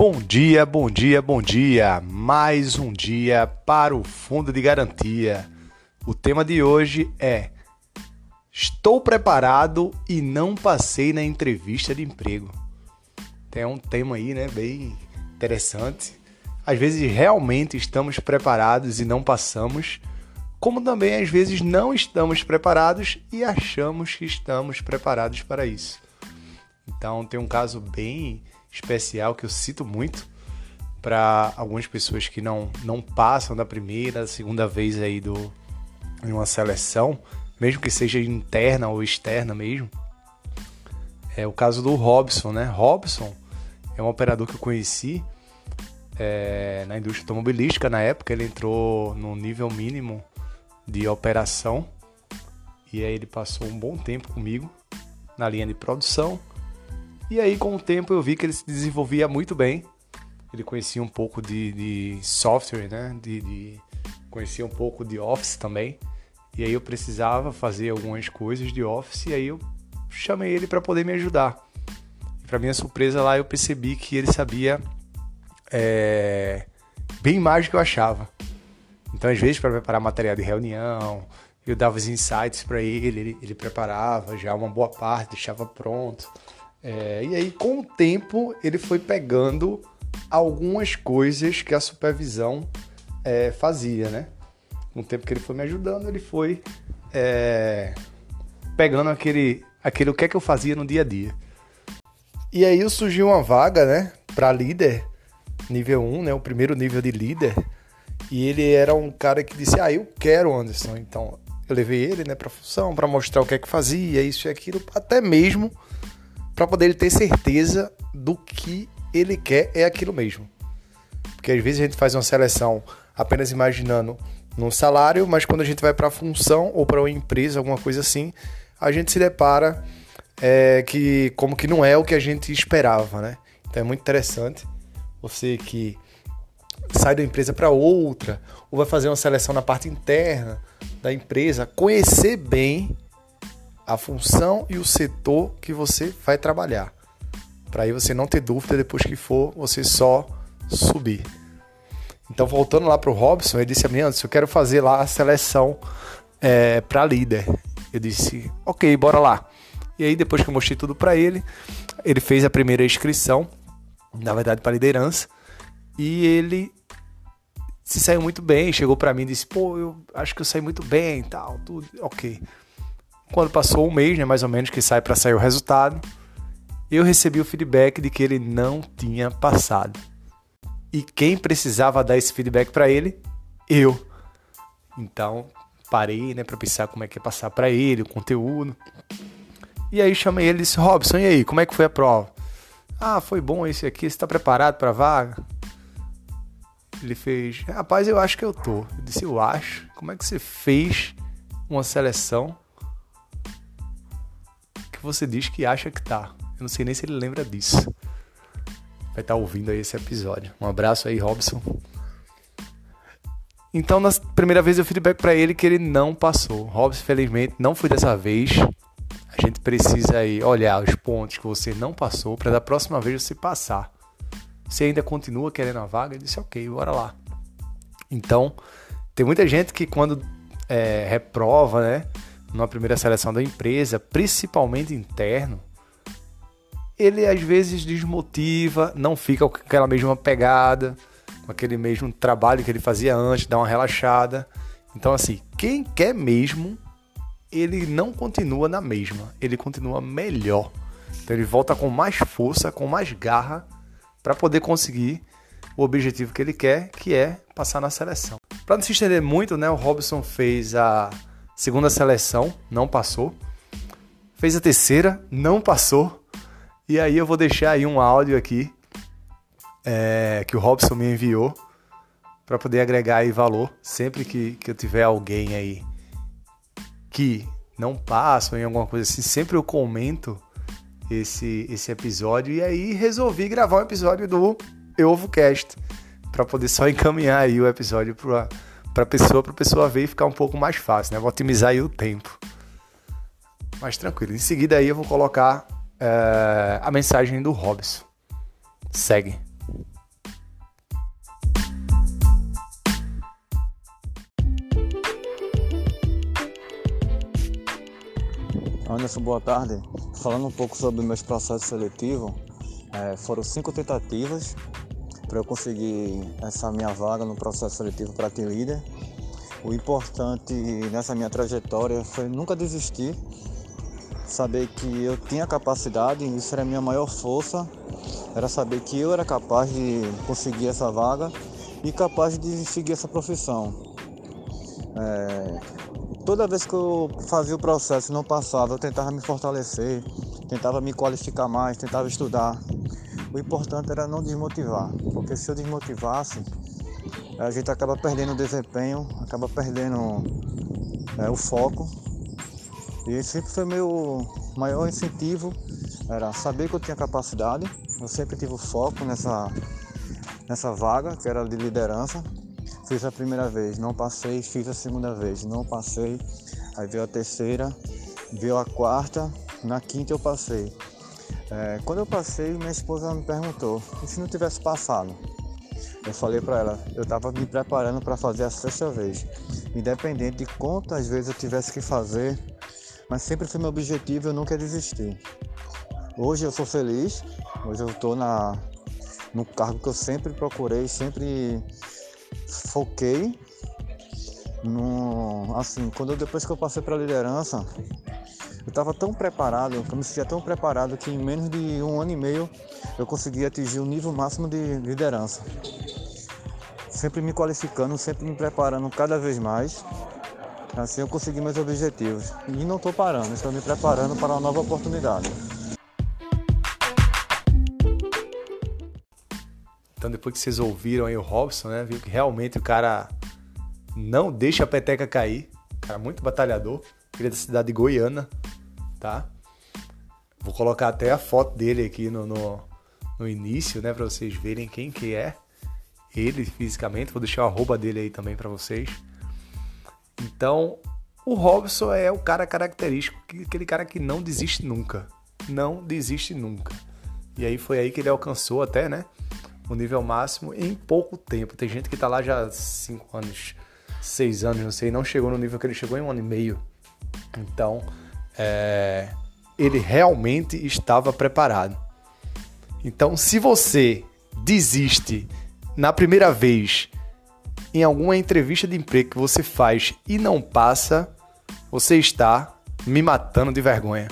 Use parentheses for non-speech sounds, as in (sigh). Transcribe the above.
Bom dia, bom dia, bom dia. Mais um dia para o Fundo de Garantia. O tema de hoje é: Estou preparado e não passei na entrevista de emprego. Tem um tema aí, né, bem interessante. Às vezes realmente estamos preparados e não passamos, como também às vezes não estamos preparados e achamos que estamos preparados para isso. Então tem um caso bem especial que eu cito muito para algumas pessoas que não, não passam da primeira, segunda vez aí do, em uma seleção, mesmo que seja interna ou externa mesmo. É o caso do Robson, né? Robson é um operador que eu conheci é, na indústria automobilística. Na época ele entrou no nível mínimo de operação e aí ele passou um bom tempo comigo na linha de produção e aí, com o tempo, eu vi que ele se desenvolvia muito bem. Ele conhecia um pouco de, de software, né? De, de, conhecia um pouco de Office também. E aí eu precisava fazer algumas coisas de Office e aí eu chamei ele para poder me ajudar. E para minha surpresa lá, eu percebi que ele sabia é, bem mais do que eu achava. Então, às vezes, para preparar material de reunião, eu dava os insights para ele, ele, ele preparava já uma boa parte, deixava pronto. É, e aí, com o tempo, ele foi pegando algumas coisas que a supervisão é, fazia, né? Com o tempo que ele foi me ajudando, ele foi é, pegando aquele, aquele o que é que eu fazia no dia a dia. E aí surgiu uma vaga, né, para líder, nível 1, né, o primeiro nível de líder. E ele era um cara que disse: "Ah, eu quero Anderson". Então, eu levei ele, né, para função, para mostrar o que é que fazia, isso e aquilo, até mesmo para poder ele ter certeza do que ele quer é aquilo mesmo. Porque às vezes a gente faz uma seleção apenas imaginando num salário, mas quando a gente vai para a função ou para uma empresa, alguma coisa assim, a gente se depara é, que como que não é o que a gente esperava, né? Então é muito interessante você que sai da empresa para outra ou vai fazer uma seleção na parte interna da empresa, conhecer bem a função e o setor que você vai trabalhar. Para aí você não ter dúvida depois que for você só subir. Então, voltando lá para o Robson, ele disse a mim, antes, eu quero fazer lá a seleção é, para líder. Eu disse, ok, bora lá. E aí, depois que eu mostrei tudo para ele, ele fez a primeira inscrição, na verdade, para liderança, e ele se saiu muito bem. Chegou para mim e disse, pô, eu acho que eu saí muito bem e tal, tudo, ok. Quando passou um mês, né, mais ou menos, que sai para sair o resultado, eu recebi o feedback de que ele não tinha passado. E quem precisava dar esse feedback para ele? Eu. Então, parei, né, para pensar como é que ia passar para ele, o conteúdo. E aí chamei ele e disse: "Robson, e aí, como é que foi a prova?" "Ah, foi bom esse aqui, você está preparado para vaga?" Ele fez: "Rapaz, eu acho que eu tô." Eu disse: "Eu acho. Como é que você fez uma seleção que você diz que acha que tá. Eu não sei nem se ele lembra disso. Vai estar tá ouvindo aí esse episódio. Um abraço aí, Robson. Então, na primeira vez eu feedback para ele que ele não passou. Robson, felizmente, não foi dessa vez. A gente precisa aí olhar os pontos que você não passou para da próxima vez você passar. Você ainda continua querendo a vaga? Ele disse, ok, bora lá. Então, tem muita gente que quando é, reprova, né? Numa primeira seleção da empresa, principalmente interno, ele às vezes desmotiva, não fica com aquela mesma pegada, com aquele mesmo trabalho que ele fazia antes, dá uma relaxada. Então, assim, quem quer mesmo, ele não continua na mesma, ele continua melhor. Então, ele volta com mais força, com mais garra, para poder conseguir o objetivo que ele quer, que é passar na seleção. Para não se estender muito, né, o Robson fez a Segunda seleção, não passou. Fez a terceira, não passou. E aí eu vou deixar aí um áudio aqui é, que o Robson me enviou para poder agregar aí valor sempre que, que eu tiver alguém aí que não passa ou em alguma coisa assim, sempre eu comento esse, esse episódio e aí resolvi gravar um episódio do EuvoCast para poder só (laughs) encaminhar aí o episódio para para pessoa, para pessoa ver e ficar um pouco mais fácil, né? Vou otimizar aí o tempo. Mas tranquilo. Em seguida aí eu vou colocar é, a mensagem do Robson. Segue. Anderson, boa tarde. Falando um pouco sobre meus processos seletivos, é, foram cinco tentativas para eu conseguir essa minha vaga no processo seletivo para team leader. O importante nessa minha trajetória foi nunca desistir, saber que eu tinha capacidade, isso era a minha maior força, era saber que eu era capaz de conseguir essa vaga e capaz de seguir essa profissão. É, toda vez que eu fazia o processo e não passava, eu tentava me fortalecer, tentava me qualificar mais, tentava estudar. O importante era não desmotivar, porque se eu desmotivasse, a gente acaba perdendo o desempenho, acaba perdendo é, o foco. E sempre foi meu maior incentivo, era saber que eu tinha capacidade. Eu sempre tive o foco nessa, nessa vaga, que era de liderança. Fiz a primeira vez, não passei, fiz a segunda vez, não passei. Aí veio a terceira, veio a quarta, na quinta eu passei. É, quando eu passei, minha esposa me perguntou: e se não tivesse passado? Eu falei para ela: eu estava me preparando para fazer a sexta vez, independente de quantas vezes eu tivesse que fazer, mas sempre foi meu objetivo, eu nunca desisti. Hoje eu sou feliz, hoje eu estou no cargo que eu sempre procurei, sempre foquei. No, assim, quando eu, depois que eu passei para a liderança, eu estava tão preparado, eu me sentia tão preparado que em menos de um ano e meio eu consegui atingir o nível máximo de liderança. Sempre me qualificando, sempre me preparando cada vez mais. Assim eu consegui meus objetivos. E não estou parando, estou me preparando para uma nova oportunidade. Então depois que vocês ouviram aí o Robson, né, viu que realmente o cara não deixa a peteca cair. Cara muito batalhador. Ele é da cidade de Goiânia, tá? Vou colocar até a foto dele aqui no, no, no início, né? Pra vocês verem quem que é ele fisicamente. Vou deixar o arroba dele aí também para vocês. Então, o Robson é o cara característico, aquele cara que não desiste nunca. Não desiste nunca. E aí foi aí que ele alcançou até, né? O nível máximo em pouco tempo. Tem gente que tá lá já há 5 anos, 6 anos, não sei, não chegou no nível que ele chegou em um ano e meio. Então, é, ele realmente estava preparado. Então, se você desiste na primeira vez em alguma entrevista de emprego que você faz e não passa, você está me matando de vergonha.